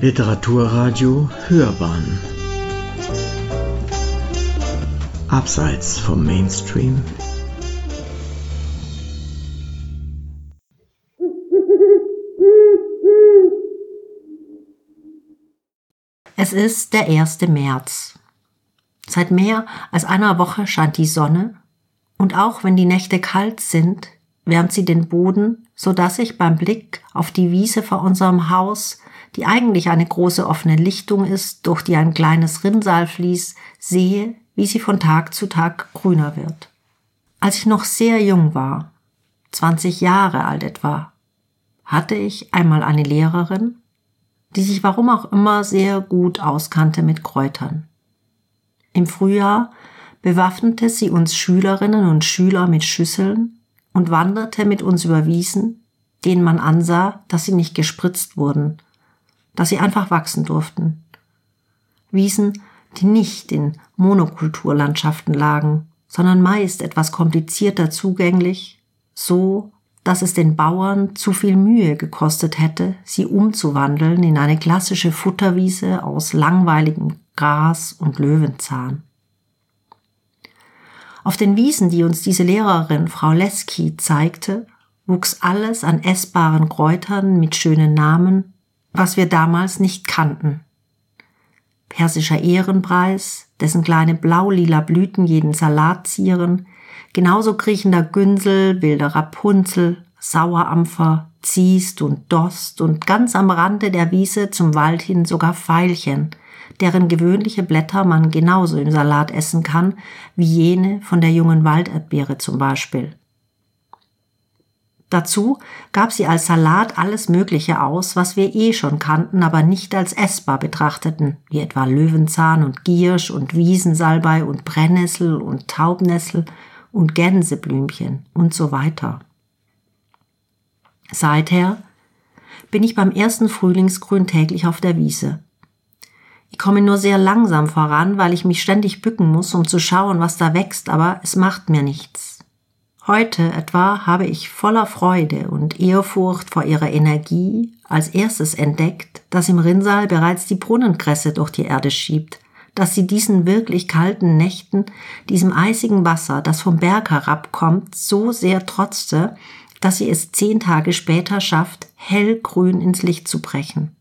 Literaturradio Hörbahn Abseits vom Mainstream Es ist der 1. März. Seit mehr als einer Woche scheint die Sonne und auch wenn die Nächte kalt sind, wärmt sie den Boden, so dass ich beim Blick auf die Wiese vor unserem Haus, die eigentlich eine große offene Lichtung ist, durch die ein kleines Rinnsal fließt, sehe, wie sie von Tag zu Tag grüner wird. Als ich noch sehr jung war, 20 Jahre alt etwa, hatte ich einmal eine Lehrerin, die sich warum auch immer sehr gut auskannte mit Kräutern. Im Frühjahr bewaffnete sie uns Schülerinnen und Schüler mit Schüsseln und wanderte mit uns über Wiesen, denen man ansah, dass sie nicht gespritzt wurden, dass sie einfach wachsen durften. Wiesen, die nicht in Monokulturlandschaften lagen, sondern meist etwas komplizierter zugänglich, so dass es den Bauern zu viel Mühe gekostet hätte, sie umzuwandeln in eine klassische Futterwiese aus langweiligem Gras und Löwenzahn. Auf den Wiesen, die uns diese Lehrerin Frau Leski zeigte, wuchs alles an essbaren Kräutern mit schönen Namen, was wir damals nicht kannten. Persischer Ehrenpreis, dessen kleine blau-lila Blüten jeden Salat zieren, genauso kriechender Günsel, wilder Rapunzel, Sauerampfer, Ziest und Dost und ganz am Rande der Wiese zum Wald hin sogar Veilchen, deren gewöhnliche Blätter man genauso im Salat essen kann, wie jene von der jungen Walderdbeere zum Beispiel. Dazu gab sie als Salat alles Mögliche aus, was wir eh schon kannten, aber nicht als essbar betrachteten, wie etwa Löwenzahn und Giersch und Wiesensalbei und Brennnessel und Taubnessel und Gänseblümchen und so weiter. Seither bin ich beim ersten Frühlingsgrün täglich auf der Wiese. Ich komme nur sehr langsam voran, weil ich mich ständig bücken muss, um zu schauen, was da wächst, aber es macht mir nichts. Heute etwa habe ich voller Freude und Ehrfurcht vor ihrer Energie als erstes entdeckt, dass im Rinnsal bereits die Brunnenkresse durch die Erde schiebt, dass sie diesen wirklich kalten Nächten, diesem eisigen Wasser, das vom Berg herabkommt, so sehr trotzte, dass sie es zehn Tage später schafft, hellgrün ins Licht zu brechen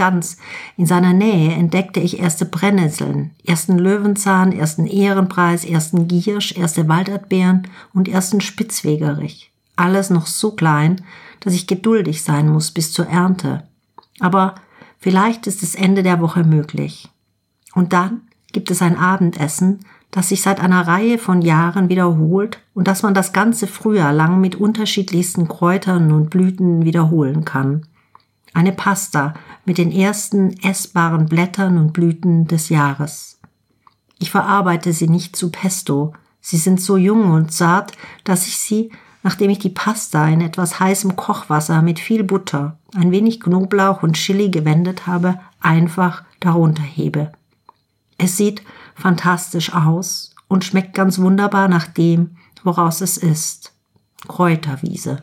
ganz in seiner Nähe entdeckte ich erste Brennnesseln, ersten Löwenzahn, ersten Ehrenpreis, ersten Giersch, erste Walderdbeeren und ersten Spitzwegerich. Alles noch so klein, dass ich geduldig sein muss bis zur Ernte. Aber vielleicht ist es Ende der Woche möglich. Und dann gibt es ein Abendessen, das sich seit einer Reihe von Jahren wiederholt und das man das ganze Frühjahr lang mit unterschiedlichsten Kräutern und Blüten wiederholen kann. Eine Pasta mit den ersten essbaren Blättern und Blüten des Jahres. Ich verarbeite sie nicht zu Pesto. Sie sind so jung und zart, dass ich sie, nachdem ich die Pasta in etwas heißem Kochwasser mit viel Butter, ein wenig Knoblauch und Chili gewendet habe, einfach darunter hebe. Es sieht fantastisch aus und schmeckt ganz wunderbar nach dem, woraus es ist. Kräuterwiese.